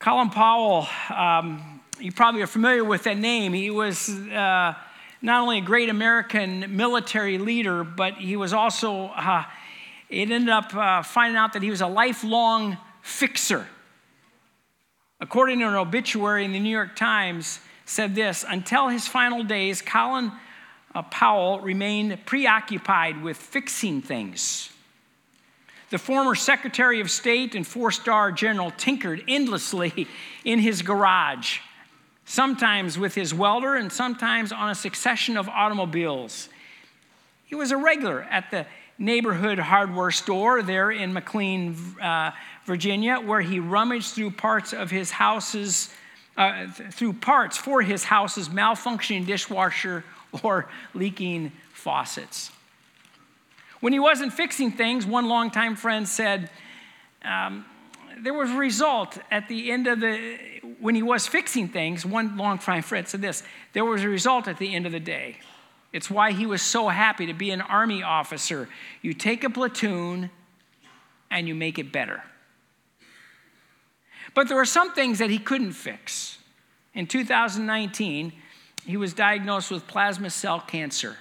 Colin Powell, um, you probably are familiar with that name. He was uh, not only a great American military leader, but he was also, uh, it ended up uh, finding out that he was a lifelong fixer. According to an obituary in the New York Times, said this Until his final days, Colin uh, Powell remained preoccupied with fixing things. The former Secretary of State and four star general tinkered endlessly in his garage, sometimes with his welder and sometimes on a succession of automobiles. He was a regular at the neighborhood hardware store there in McLean, uh, Virginia, where he rummaged through parts of his house's, uh, through parts for his house's malfunctioning dishwasher or leaking faucets. When he wasn't fixing things, one longtime friend said, um, there was a result at the end of the, when he was fixing things, one longtime friend said this, there was a result at the end of the day. It's why he was so happy to be an army officer. You take a platoon and you make it better. But there were some things that he couldn't fix. In 2019, he was diagnosed with plasma cell cancer.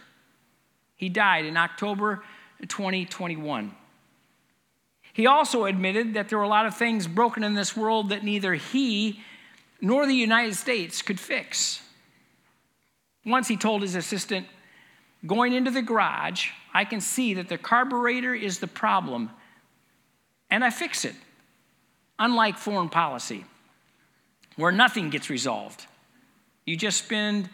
He died in October 2021. He also admitted that there were a lot of things broken in this world that neither he nor the United States could fix. Once he told his assistant, Going into the garage, I can see that the carburetor is the problem, and I fix it. Unlike foreign policy, where nothing gets resolved. You just spend,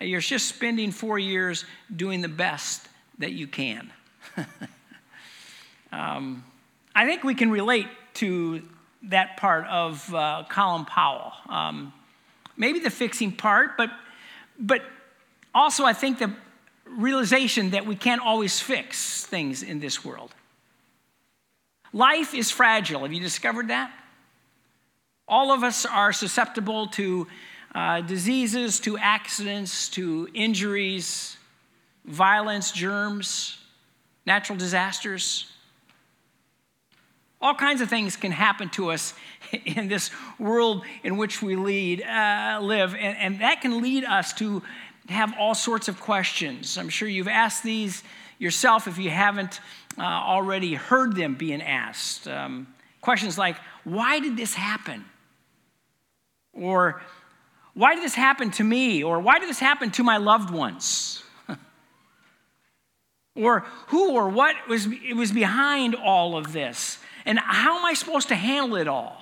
you're just spending four years doing the best that you can. um, I think we can relate to that part of uh, Colin Powell. Um, maybe the fixing part, but, but also I think the realization that we can't always fix things in this world. Life is fragile. Have you discovered that? All of us are susceptible to uh, diseases, to accidents, to injuries, violence, germs, natural disasters. All kinds of things can happen to us in this world in which we lead, uh, live, and, and that can lead us to have all sorts of questions. I'm sure you've asked these yourself if you haven't uh, already heard them being asked. Um, questions like, why did this happen? Or, why did this happen to me? Or, why did this happen to my loved ones? Or, who or what was, it was behind all of this? And how am I supposed to handle it all?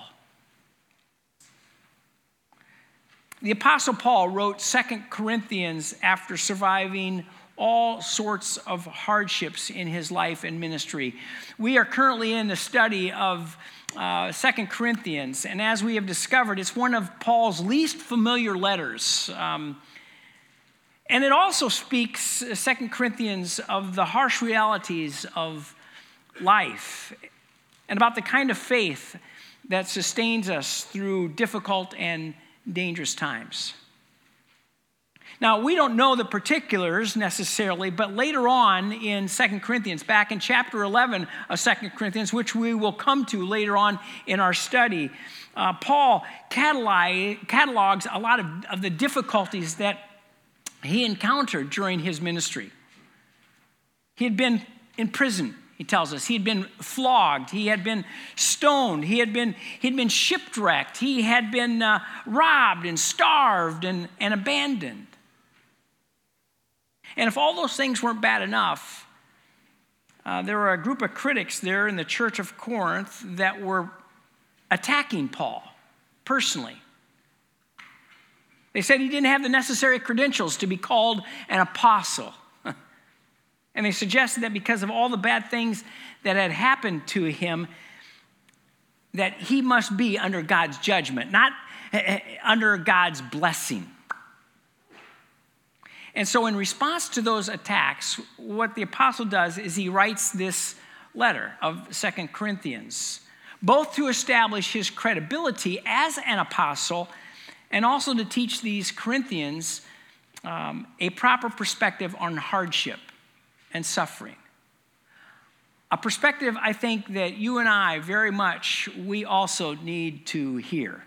The Apostle Paul wrote Second Corinthians after surviving all sorts of hardships in his life and ministry. We are currently in the study of uh, Second Corinthians, and as we have discovered, it's one of Paul's least familiar letters. Um, and it also speaks, uh, Second Corinthians, of the harsh realities of life and about the kind of faith that sustains us through difficult and dangerous times. Now, we don't know the particulars necessarily, but later on in Second Corinthians, back in chapter 11 of Second Corinthians, which we will come to later on in our study, uh, Paul catalogs a lot of, of the difficulties that he encountered during his ministry. He had been in prison he tells us. He had been flogged, he had been stoned, he had been, he'd been shipwrecked, he had been uh, robbed and starved and, and abandoned. And if all those things weren't bad enough, uh, there were a group of critics there in the church of Corinth that were attacking Paul personally. They said he didn't have the necessary credentials to be called an apostle. And they suggested that because of all the bad things that had happened to him, that he must be under God's judgment, not under God's blessing. And so, in response to those attacks, what the apostle does is he writes this letter of Second Corinthians, both to establish his credibility as an apostle and also to teach these Corinthians um, a proper perspective on hardship and suffering. A perspective I think that you and I very much, we also need to hear.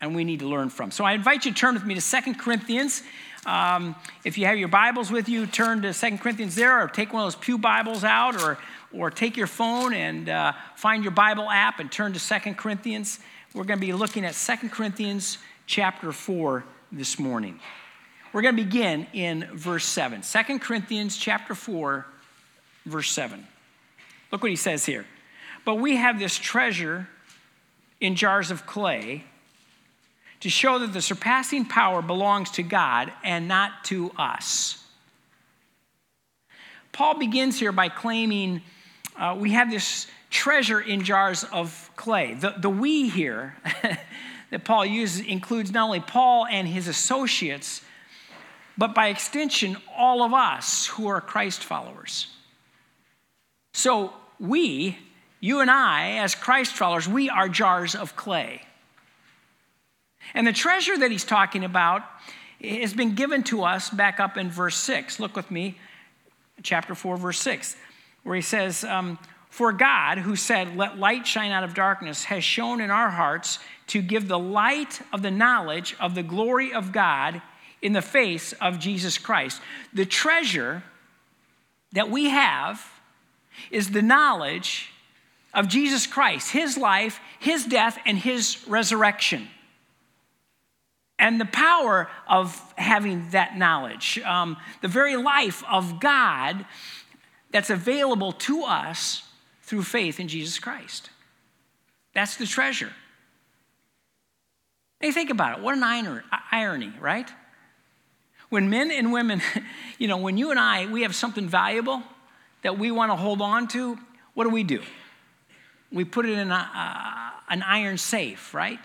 and we need to learn from. So I invite you to turn with me to Second Corinthians. Um, if you have your Bibles with you, turn to Second Corinthians there, or take one of those Pew Bibles out, or, or take your phone and uh, find your Bible app and turn to Second Corinthians. We're going to be looking at Second Corinthians chapter 4 this morning. We're going to begin in verse 7. 2 Corinthians chapter 4, verse 7. Look what he says here. But we have this treasure in jars of clay to show that the surpassing power belongs to God and not to us. Paul begins here by claiming uh, we have this treasure in jars of clay. The, the we here that Paul uses includes not only Paul and his associates, but by extension, all of us who are Christ followers. So we, you and I, as Christ followers, we are jars of clay. And the treasure that he's talking about has been given to us back up in verse 6. Look with me, chapter 4, verse 6, where he says, um, For God, who said, Let light shine out of darkness, has shown in our hearts to give the light of the knowledge of the glory of God in the face of Jesus Christ. The treasure that we have is the knowledge of Jesus Christ, his life, his death, and his resurrection. And the power of having that knowledge, um, the very life of God that's available to us through faith in Jesus Christ. That's the treasure. Hey, think about it. What an irony, right? When men and women, you know, when you and I, we have something valuable that we want to hold on to, what do we do? We put it in a, an iron safe, right?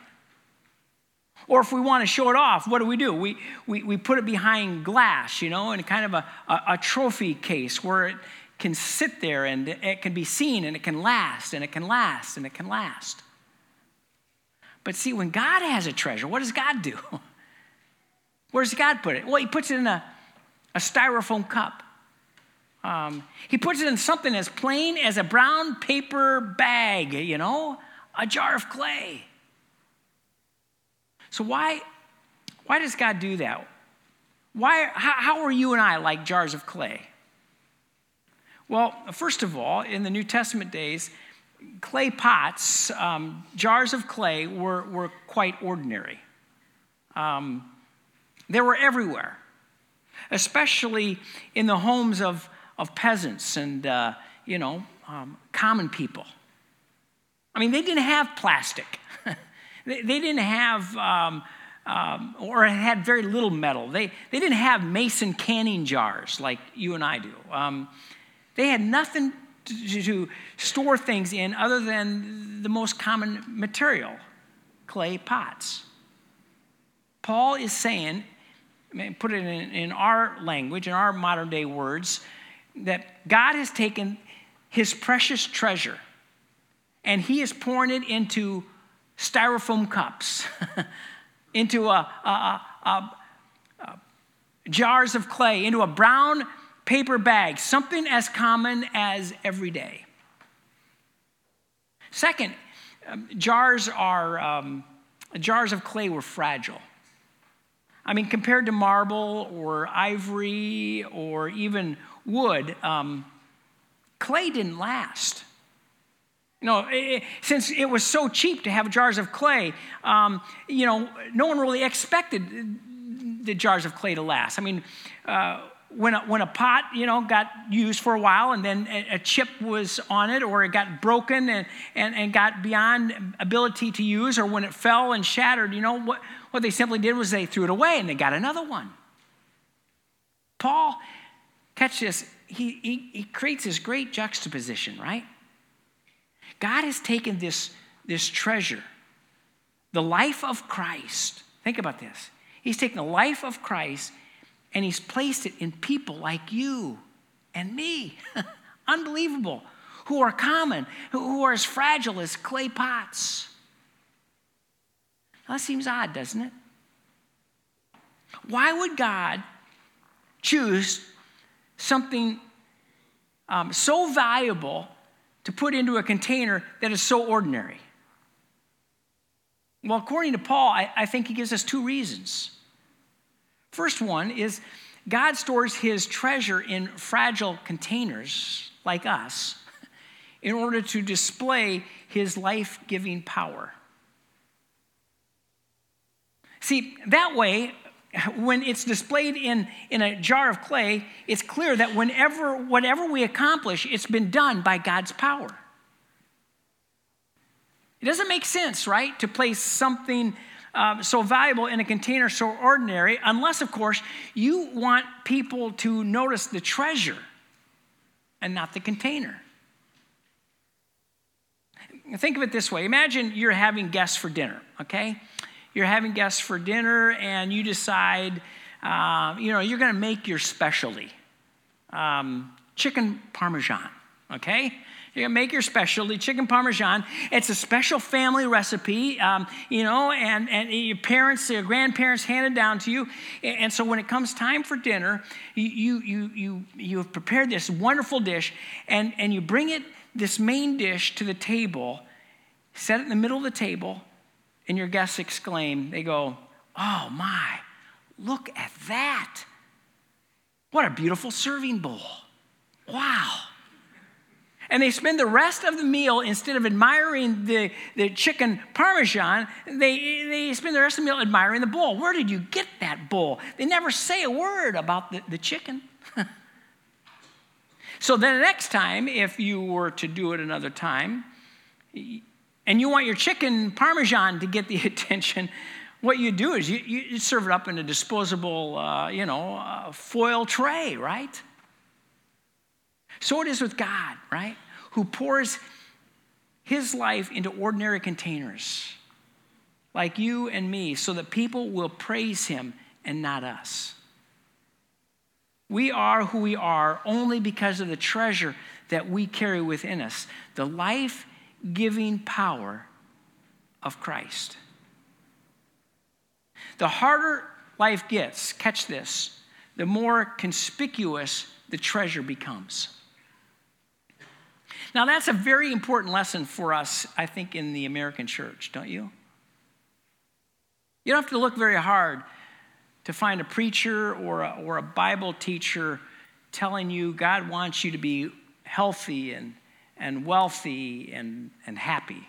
Or if we want to show it off, what do we do? We, we, we put it behind glass, you know, in kind of a, a, a trophy case where it can sit there and it can be seen and it can last and it can last and it can last. But see, when God has a treasure, what does God do? Where does God put it? Well, He puts it in a, a styrofoam cup. Um, he puts it in something as plain as a brown paper bag, you know, a jar of clay. So, why, why does God do that? Why, how, how are you and I like jars of clay? Well, first of all, in the New Testament days, clay pots, um, jars of clay, were, were quite ordinary. Um, they were everywhere, especially in the homes of, of peasants and, uh, you know, um, common people. I mean, they didn't have plastic. they, they, didn't have, um, um, or had very little metal. They, they didn't have mason canning jars like you and I do. They had nothing to, to store things in other than the most common material clay pots. Paul is saying put it in, in our language, in our modern day words, that God has taken his precious treasure and he is pouring it into styrofoam cups, into a, a, a, jars of clay, into a brown paper bag, something as common as every day. Second, um, jars are um, jars of clay were fragile. I mean, compared to marble or ivory or even wood, um, clay didn't last. You know, it, since it was so cheap to have jars of clay, um, you know, no one really expected the jars of clay to last. I mean, uh, when a, when a pot, you know, got used for a while and then a, chip was on it or it got broken and, and, and got beyond ability to use or when it fell and shattered, you know, what, what they simply did was they threw it away and they got another one. Paul, catch this, he, he, he creates this great juxtaposition, right? God has taken this, this treasure, the life of Christ. Think about this. He's taken the life of Christ and He's placed it in people like you and me. Unbelievable. Who are common, who are as fragile as clay pots. Now, that seems odd, doesn't it? Why would God choose something um, so valuable to put into a container that is so ordinary? Well, according to Paul, I, I think he gives us two reasons. First one is God stores his treasure in fragile containers like us in order to display his life giving power. See, that way, when it's displayed in, in a jar of clay, it's clear that whenever, whatever we accomplish, it's been done by God's power. It doesn't make sense, right, to place something uh, so valuable in a container so ordinary, unless, of course, you want people to notice the treasure and not the container. Think of it this way imagine you're having guests for dinner, okay? You're having guests for dinner and you decide, uh, you know, you're gonna make your specialty um, chicken parmesan, okay? You're gonna make your specialty, chicken parmesan. It's a special family recipe, um, you know, and, and your parents, your grandparents handed down to you. And so when it comes time for dinner, you, you, you, you have prepared this wonderful dish and, and you bring it, this main dish, to the table, set it in the middle of the table, and your guests exclaim, they go, Oh my, look at that. What a beautiful serving bowl. Wow. And they spend the rest of the meal, instead of admiring the, the chicken parmesan, they, they spend the rest of the meal admiring the bowl. Where did you get that bowl? They never say a word about the, the chicken. so then the next time, if you were to do it another time, and you want your chicken parmesan to get the attention, what you do is you, you serve it up in a disposable, uh, you know, uh, foil tray, right? So it is with God, right? Who pours his life into ordinary containers like you and me so that people will praise him and not us. We are who we are only because of the treasure that we carry within us the life giving power of Christ. The harder life gets, catch this, the more conspicuous the treasure becomes. Now, that's a very important lesson for us, I think, in the American church, don't you? You don't have to look very hard to find a preacher or a, or a Bible teacher telling you God wants you to be healthy and, and wealthy and, and happy.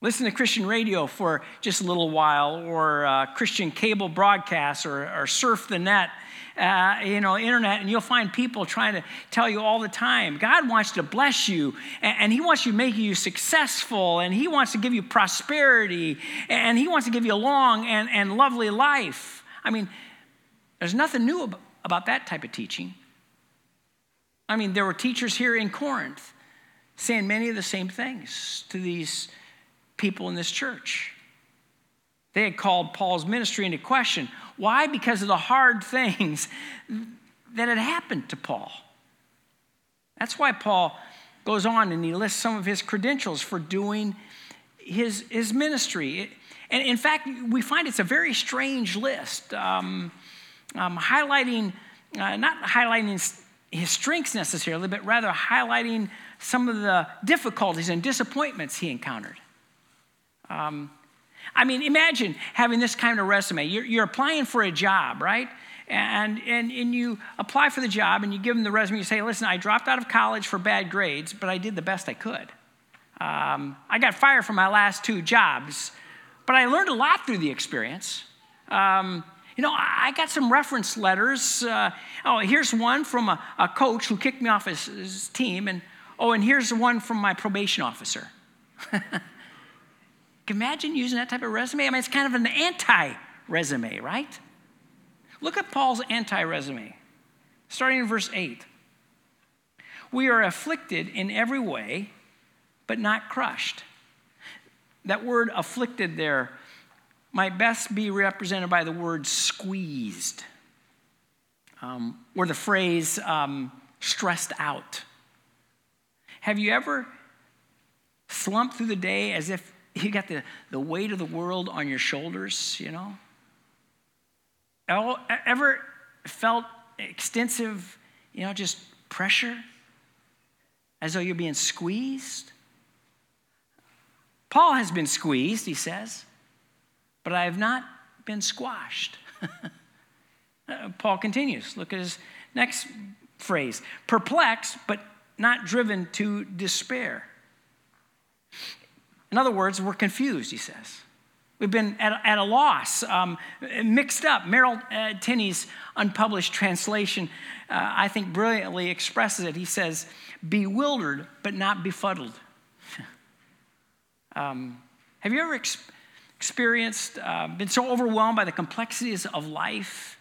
Listen to Christian radio for just a little while, or uh, Christian cable broadcasts, or, or surf the net uh, you know, internet, and you'll find people trying to tell you all the time God wants to bless you, and, and He wants to make you successful, and He wants to give you prosperity, and He wants to give you a long and, and lovely life. I mean, there's nothing new about, about that type of teaching. I mean, there were teachers here in Corinth saying many of the same things to these people in this church. They had called Paul's ministry into question. Why? Because of the hard things that had happened to Paul. That's why Paul goes on and he lists some of his credentials for doing his, his ministry. And in fact, we find it's a very strange list, um, um, highlighting, uh, not highlighting his strengths necessarily, but rather highlighting some of the difficulties and disappointments he encountered. Um, I mean, imagine having this kind of resume. You're, you're applying for a job, right? And, and, and you apply for the job and you give them the resume. You say, listen, I dropped out of college for bad grades, but I did the best I could. Um, I got fired from my last two jobs, but I learned a lot through the experience. Um, you know, I got some reference letters. Uh, oh, here's one from a, a, coach who kicked me off his, his team, and oh, and here's one from my probation officer. Imagine using that type of resume. I mean, it's kind of an anti resume, right? Look at Paul's anti resume, starting in verse 8. We are afflicted in every way, but not crushed. That word afflicted there might best be represented by the word squeezed, um, or the phrase um, stressed out. Have you ever slumped through the day as if you got the, the weight of the world on your shoulders, you know? Ever felt extensive, you know, just pressure as though you're being squeezed? Paul has been squeezed, he says, but I have not been squashed. Uh, Paul continues. Look at his next phrase perplexed, but not driven to despair. In other words, we're confused, he says. We've been at, at a loss, um, mixed up. Merrill uh, Tenney's unpublished translation, uh, I think, brilliantly expresses it. He says, bewildered but not befuddled. um, have you ever ex- experienced, uh, been so overwhelmed by the complexities of life?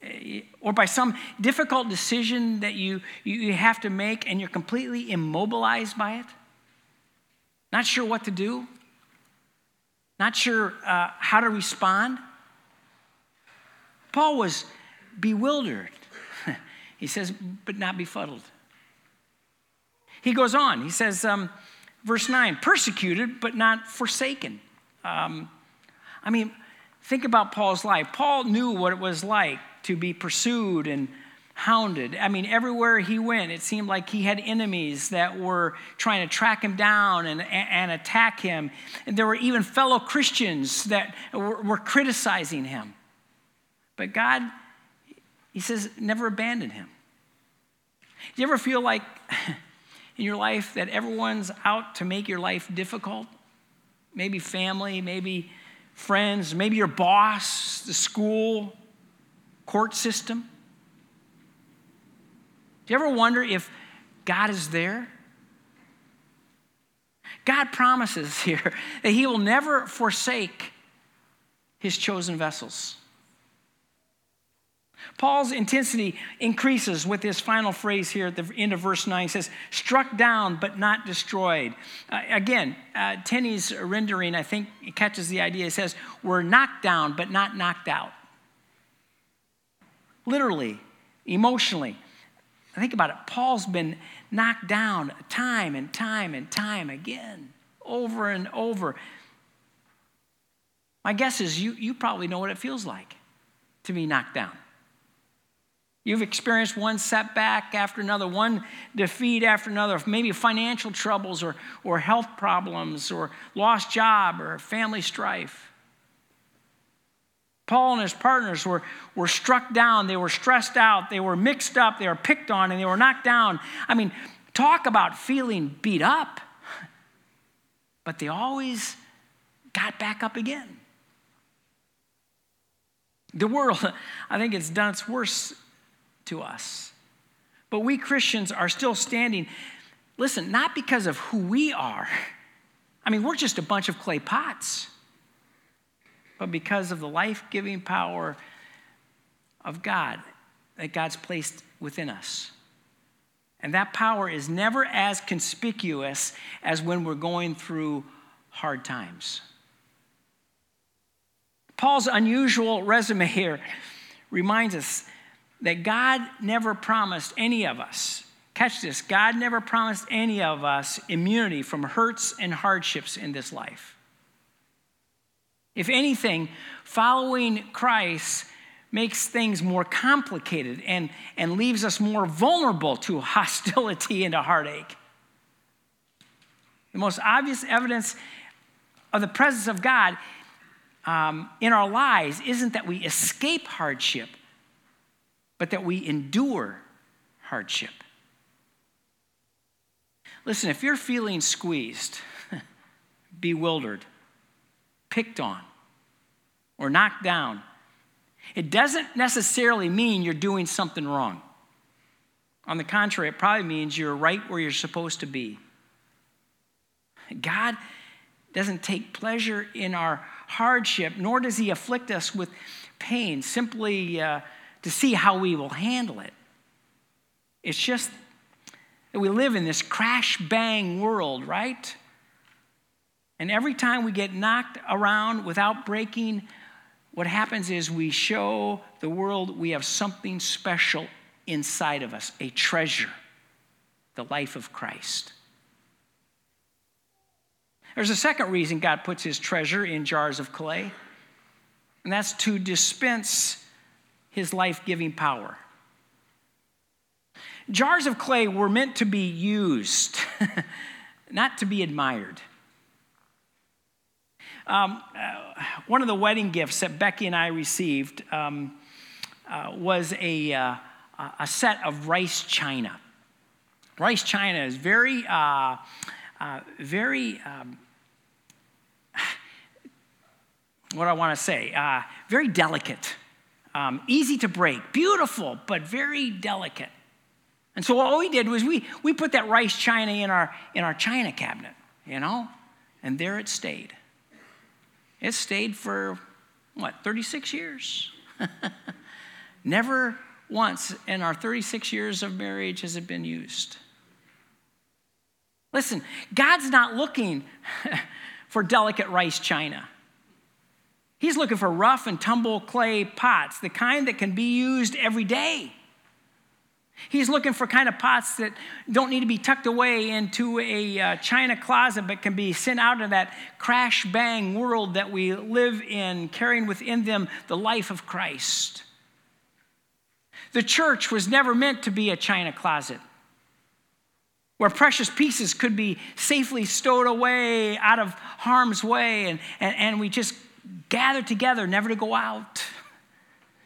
Eh, or by some difficult decision that you, you have to make and you're completely immobilized by it? Not sure what to do? Not sure uh, how to respond? Paul was bewildered. he says, but not befuddled. He goes on. He says, um, verse 9, persecuted but not forsaken. Um, I mean, think about Paul's life. Paul knew what it was like to be pursued and hounded. I mean, everywhere he went, it seemed like he had enemies that were trying to track him down and, and attack him. And there were even fellow Christians that were, were criticizing him. But God, he says, never abandon him. Do you ever feel like in your life that everyone's out to make your life difficult? Maybe family, maybe friends, maybe your boss, the school, court system? Do you ever wonder if God is there? God promises here that He will never forsake His chosen vessels. Paul's intensity increases with this final phrase here at the end of verse 9. He says, struck down but not destroyed. Uh, again, uh, Tenney's rendering, I think, catches the idea. It says, we're knocked down but not knocked out. Literally, emotionally. Think about it. Paul's been knocked down time and time and time again, over and over. My guess is you, you probably know what it feels like to be knocked down. You've experienced one setback after another, one defeat after another, maybe financial troubles or, or health problems or lost job or family strife. Paul and his partners were, were struck down, they were stressed out, they were mixed up, they were picked on, and they were knocked down. I mean, talk about feeling beat up. But they always got back up again. The world, I think it's done its worst to us. But we Christians are still standing, listen, not because of who we are. I mean, we're just a bunch of clay pots but because of the life giving power of God that God's placed within us. And that power is never as conspicuous as when we're going through hard times. Paul's unusual resume here reminds us that God never promised any of us, catch this, God never promised any of us immunity from hurts and hardships in this life. If anything, following Christ makes things more complicated and, and leaves us more vulnerable to hostility and to heartache. The most obvious evidence of the presence of God um, in our lives isn't that we escape hardship, but that we endure hardship. Listen, if you're feeling squeezed, bewildered, picked on or knocked down, it doesn't necessarily mean you're doing something wrong. On the contrary, it probably means you're right where you're supposed to be. God doesn't take pleasure in our hardship, nor does He afflict us with pain simply uh, to see how we will handle it. It's just that we live in this crash bang world, right? And every time we get knocked around without breaking, what happens is we show the world we have something special inside of us, a treasure, the life of Christ. There's a second reason God puts his treasure in jars of clay, and that's to dispense his life giving power. Jars of clay were meant to be used, not to be admired. Um, uh, one of the wedding gifts that Becky and I received um, uh, was a, uh, a set of rice china. Rice china is very, uh, uh, very, um, what I want to say? Uh, very delicate, um, easy to break, beautiful, but very delicate. And so what we did was we, we put that rice china in our, in our china cabinet, you know, and there it stayed. It stayed for, what, 36 years? Never once in our 36 years of marriage has it been used. Listen, God's not looking for delicate rice china. He's looking for rough and tumble clay pots, the kind that can be used every day. He's looking for kind of pots that don't need to be tucked away into a uh, china closet, but can be sent out of that crash bang world that we live in, carrying within them the life of Christ. The church was never meant to be a china closet where precious pieces could be safely stowed away out of harm's way, and, and, and we just gather together, never to go out.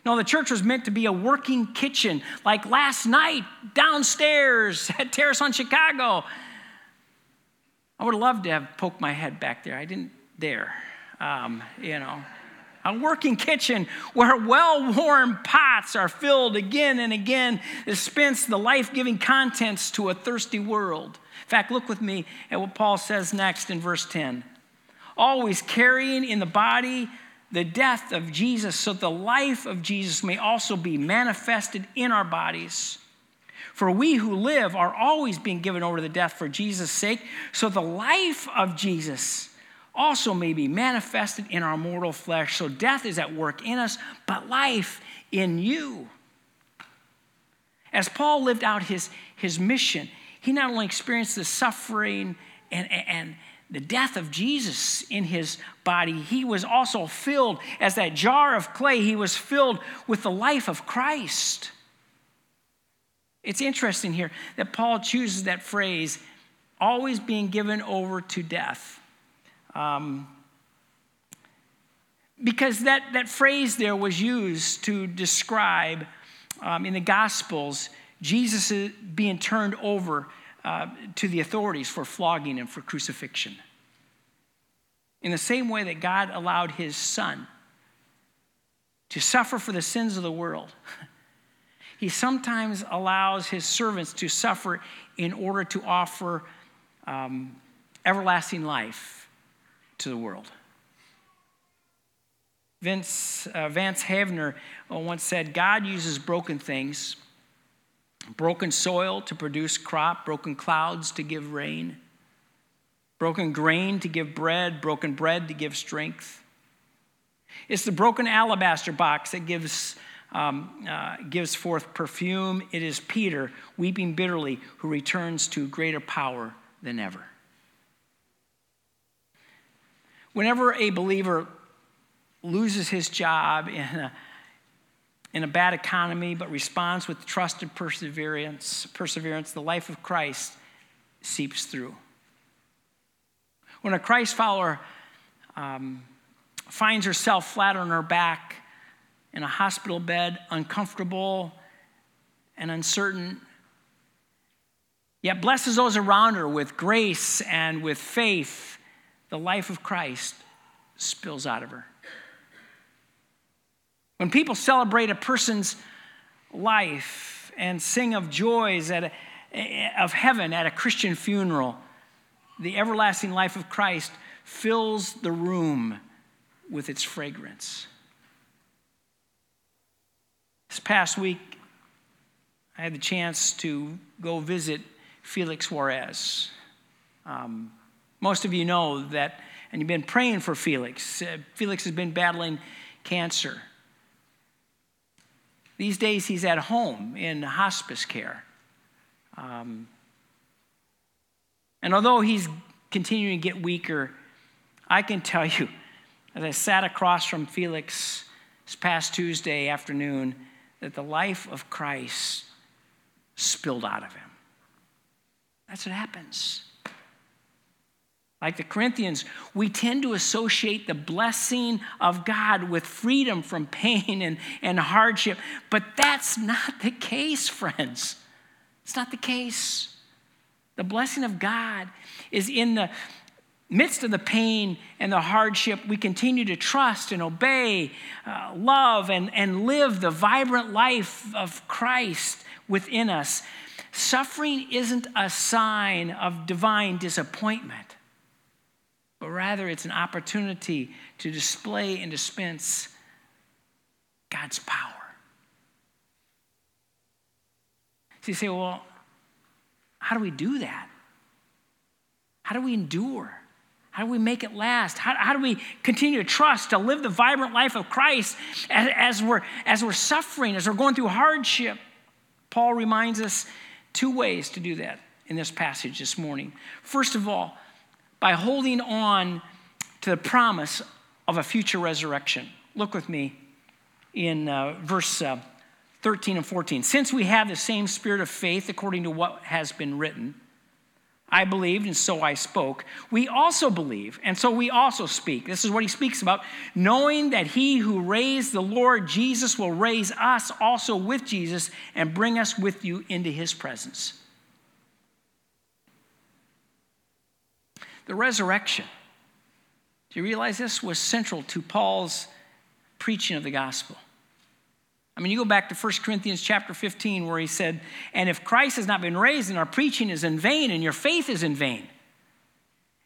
No, the church was meant to be a working kitchen, like last night downstairs at Terrace on Chicago. I would have loved to have poked my head back there. I didn't dare, um, you know. A working kitchen where well worn pots are filled again and again, dispense the life giving contents to a thirsty world. In fact, look with me at what Paul says next in verse 10. Always carrying in the body the death of Jesus, so the life of Jesus may also be manifested in our bodies. For we who live are always being given over to the death for Jesus' sake, so the life of Jesus also may be manifested in our mortal flesh. So death is at work in us, but life in you. As Paul lived out his, his mission, he not only experienced the suffering and, and, the death of Jesus in his body, he was also filled, as that jar of clay, he was filled with the life of Christ. It's interesting here that Paul chooses that phrase, always being given over to death. Um, because that, that phrase there was used to describe um, in the Gospels Jesus being turned over uh, to the authorities for flogging and for crucifixion. In the same way that God allowed his son to suffer for the sins of the world, he sometimes allows his servants to suffer in order to offer um, everlasting life to the world. Vince, uh, Vance Havner once said, God uses broken things broken soil to produce crop, broken clouds to give rain, broken grain to give bread, broken bread to give strength. It's the broken alabaster box that gives, um, uh, gives forth perfume. It is Peter, weeping bitterly, who returns to greater power than ever. Whenever a believer loses his job in a in a bad economy, but responds with trust and perseverance, perseverance, the life of Christ seeps through. When a Christ follower um, finds herself flat on her back in a hospital bed, uncomfortable and uncertain, yet blesses those around her with grace and with faith, the life of Christ spills out of her. When people celebrate a person's life and sing of joys at a, of heaven at a Christian funeral, the everlasting life of Christ fills the room with its fragrance. This past week, I had the chance to go visit Felix Juarez. Um, most of you know that, and you've been praying for Felix. Uh, Felix has been battling cancer. These days, he's at home in hospice care. Um, and although he's continuing to get weaker, I can tell you, as I sat across from Felix this past Tuesday afternoon, that the life of Christ spilled out of him. That's what happens. Like the Corinthians, we tend to associate the blessing of God with freedom from pain and, and hardship. But that's not the case, friends. It's not the case. The blessing of God is in the midst of the pain and the hardship, we continue to trust and obey, uh, love, and, and live the vibrant life of Christ within us. Suffering isn't a sign of divine disappointment but rather it's an opportunity to display and dispense God's power. So you say, well, how do we do that? How do we endure? How do we make it last? How, how do we continue to trust, to live the vibrant life of Christ as, as, we're, as we're suffering, as we're going through hardship? Paul reminds us two ways to do that in this passage this morning. First of all, by holding on to the promise of a future resurrection. Look with me in uh, verse uh, 13 and 14. Since we have the same spirit of faith according to what has been written, I believed and so I spoke. We also believe and so we also speak. This is what he speaks about, knowing that he who raised the Lord Jesus will raise us also with Jesus and bring us with you into his presence. The resurrection, do you realize this was central to Paul's preaching of the gospel? I mean, you go back to 1 Corinthians chapter 15 where he said, And if Christ has not been raised, then our preaching is in vain and your faith is in vain.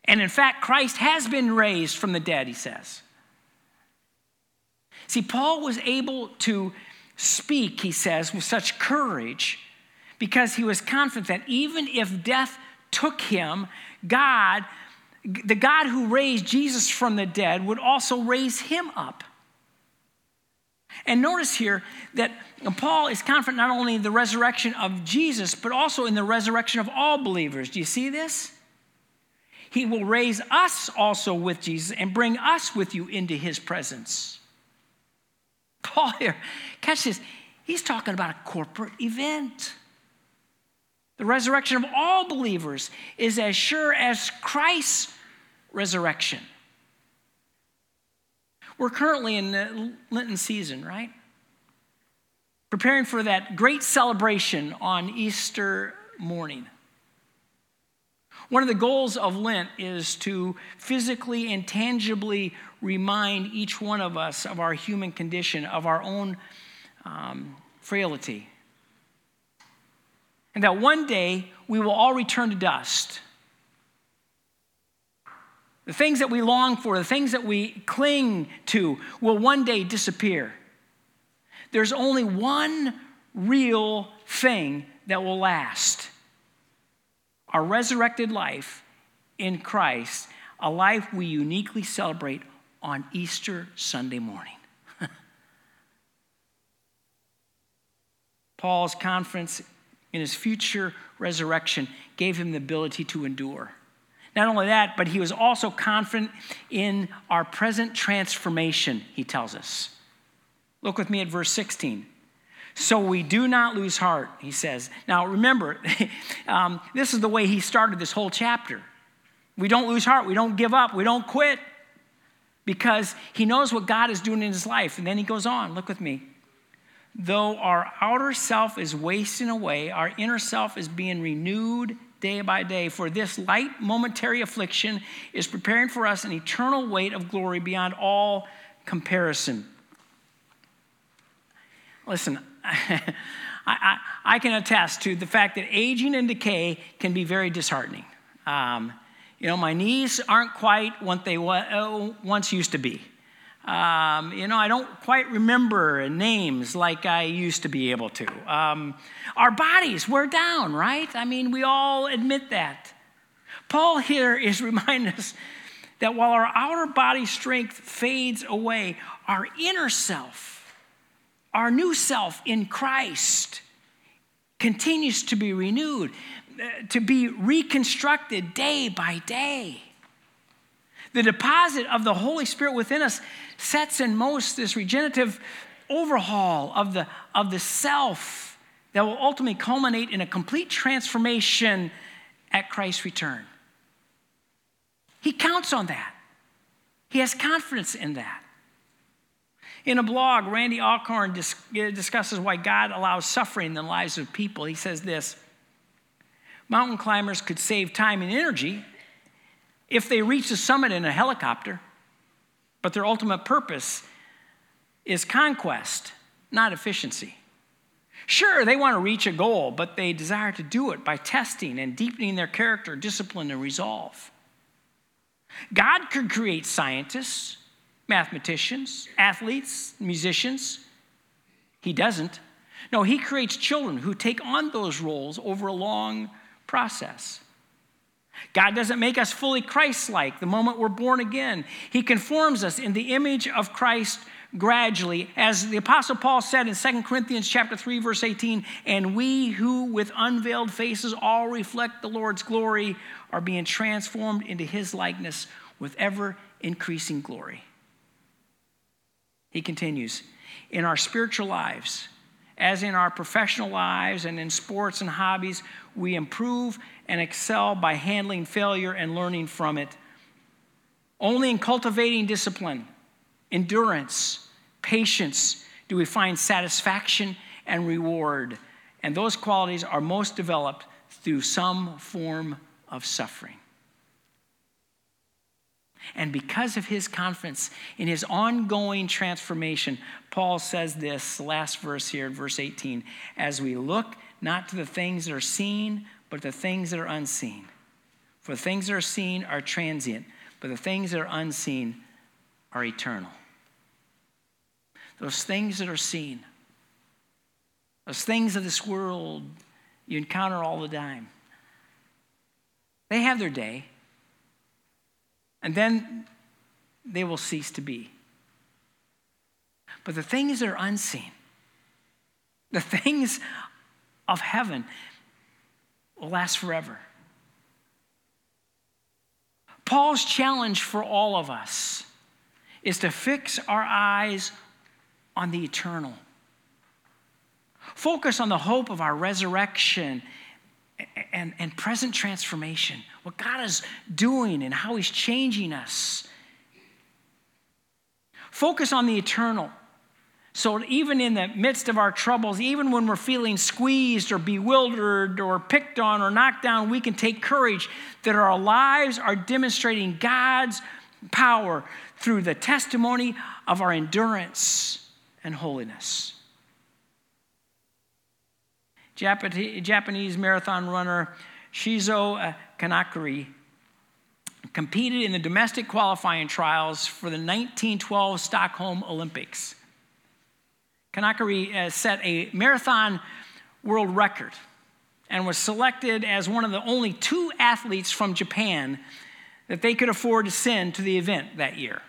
And in fact, Christ has been raised from the dead, he says. See, Paul was able to speak, he says, with such courage because he was confident that even if death took him, God the God who raised Jesus from the dead would also raise him up. And notice here that Paul is confident not only in the resurrection of Jesus, but also in the resurrection of all believers. Do you see this? He will raise us also with Jesus and bring us with you into his presence. Paul here, catch this, he's talking about a corporate event. The resurrection of all believers is as sure as Christ's resurrection. We're currently in the Lenten season, right? Preparing for that great celebration on Easter morning. One of the goals of Lent is to physically and tangibly remind each one of us of our human condition, of our own um, frailty. And that one day we will all return to dust. The things that we long for, the things that we cling to, will one day disappear. There's only one real thing that will last our resurrected life in Christ, a life we uniquely celebrate on Easter Sunday morning. Paul's confidence in his future resurrection gave him the ability to endure. Not only that, but he was also confident in our present transformation, he tells us. Look with me at verse 16. So we do not lose heart, he says. Now remember, um, this is the way he started this whole chapter. We don't lose heart, we don't give up, we don't quit because he knows what God is doing in his life. And then he goes on, look with me. Though our outer self is wasting away, our inner self is being renewed day by day. For this light momentary affliction is preparing for us an eternal weight of glory beyond all comparison. Listen, I, I, I, can attest to the fact that aging and decay can be very disheartening. Um, you know, my knees aren't quite what they uh, once used to be. Um, you know, I don't quite remember names like I used to be able to. Um, our bodies wear down, right? I mean, we all admit that. Paul here is reminding us that while our outer body strength fades away, our inner self, our new self in Christ, continues to be renewed, uh, to be reconstructed day by day. The deposit of the Holy Spirit within us sets in motion this regenerative overhaul of the, of the self that will ultimately culminate in a complete transformation at Christ's return. He counts on that. He has confidence in that. In a blog, Randy Alcorn dis- discusses why God allows suffering in the lives of people. He says this Mountain climbers could save time and energy if they reach the summit in a helicopter, but their ultimate purpose is conquest, not efficiency. Sure, they want to reach a goal, but they desire to do it by testing and deepening their character, discipline, and resolve. God could create scientists, mathematicians, athletes, musicians. He doesn't. No, He creates children who take on those roles over a long process. God doesn't make us fully Christ like the moment we're born again. He conforms us in the image of Christ gradually as the apostle paul said in 2 corinthians chapter 3 verse 18 and we who with unveiled faces all reflect the lord's glory are being transformed into his likeness with ever increasing glory he continues in our spiritual lives as in our professional lives and in sports and hobbies we improve and excel by handling failure and learning from it only in cultivating discipline endurance, patience do we find satisfaction and reward. And those qualities are most developed through some form of suffering. And because of his confidence in his ongoing transformation, Paul says this last verse here, verse 18 as we look not to the things that are seen, but the things that are unseen. For the things that are seen are transient, but the things that are unseen are eternal those things that are seen, those things of this world you encounter all the time, they have their day, and then they will cease to be. But the things that are unseen, the things of heaven, will last forever. Paul's challenge for all of us is to fix our eyes on the eternal. Focus on the hope of our resurrection and, and present transformation, what God is doing and how He's changing us. Focus on the eternal. So, even in the midst of our troubles, even when we're feeling squeezed or bewildered or picked on or knocked down, we can take courage that our lives are demonstrating God's power through the testimony of our endurance and holiness. Japanese marathon runner Shizo uh, Kanakuri competed in the domestic qualifying trials for the 1912 Stockholm Olympics. Kanakuri uh, set a marathon world record and was selected as one of the only two athletes from Japan that they could afford to send to the event that year.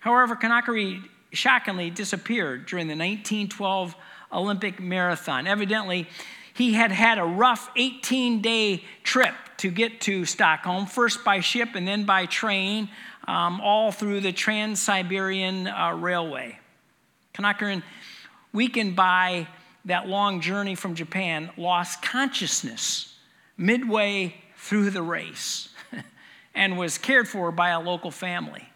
However, Kanakuri shockingly disappeared during the 1912 Olympic marathon. Evidently, he had had a rough 18 day trip to get to Stockholm, first by ship and then by train, um, all through the Trans Siberian uh, Railway. Kanakarin, weakened by that long journey from Japan, lost consciousness midway through the race and was cared for by a local family.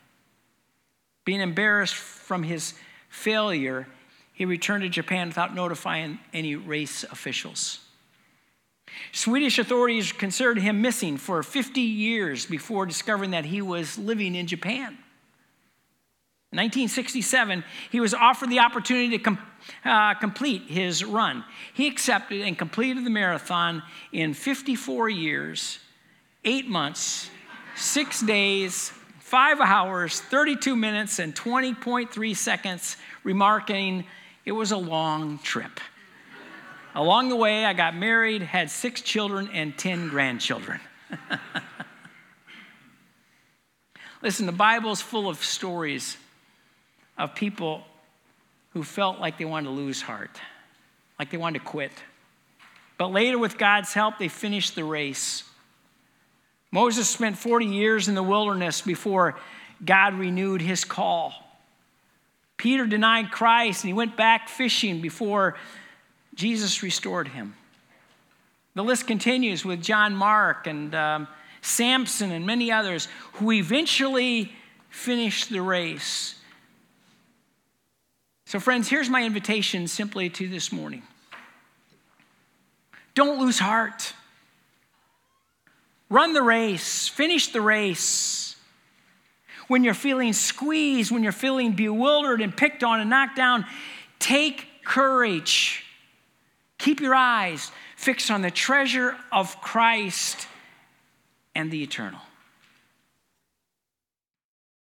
Being embarrassed from his failure, he returned to Japan without notifying any race officials. Swedish authorities considered him missing for 50 years before discovering that he was living in Japan. In 1967, he was offered the opportunity to com- uh, complete his run. He accepted and completed the marathon in 54 years, eight months, six days, 5 hours, 32 minutes, and 20.3 seconds, remarking it was a long trip. Along the way, I got married, had six children, and 10 grandchildren. Listen, the Bible's full of stories of people who felt like they wanted to lose heart, like they wanted to quit. But later, with God's help, they finished the race. Moses spent 40 years in the wilderness before God renewed his call. Peter denied Christ and he went back fishing before Jesus restored him. The list continues with John Mark and um, Samson, and many others who eventually finished the race. So, friends, here's my invitation simply to this morning don't lose heart. Run the race, finish the race. When you're feeling squeezed, when you're feeling bewildered and picked on and knocked down, take courage. Keep your eyes fixed on the treasure of Christ and the eternal.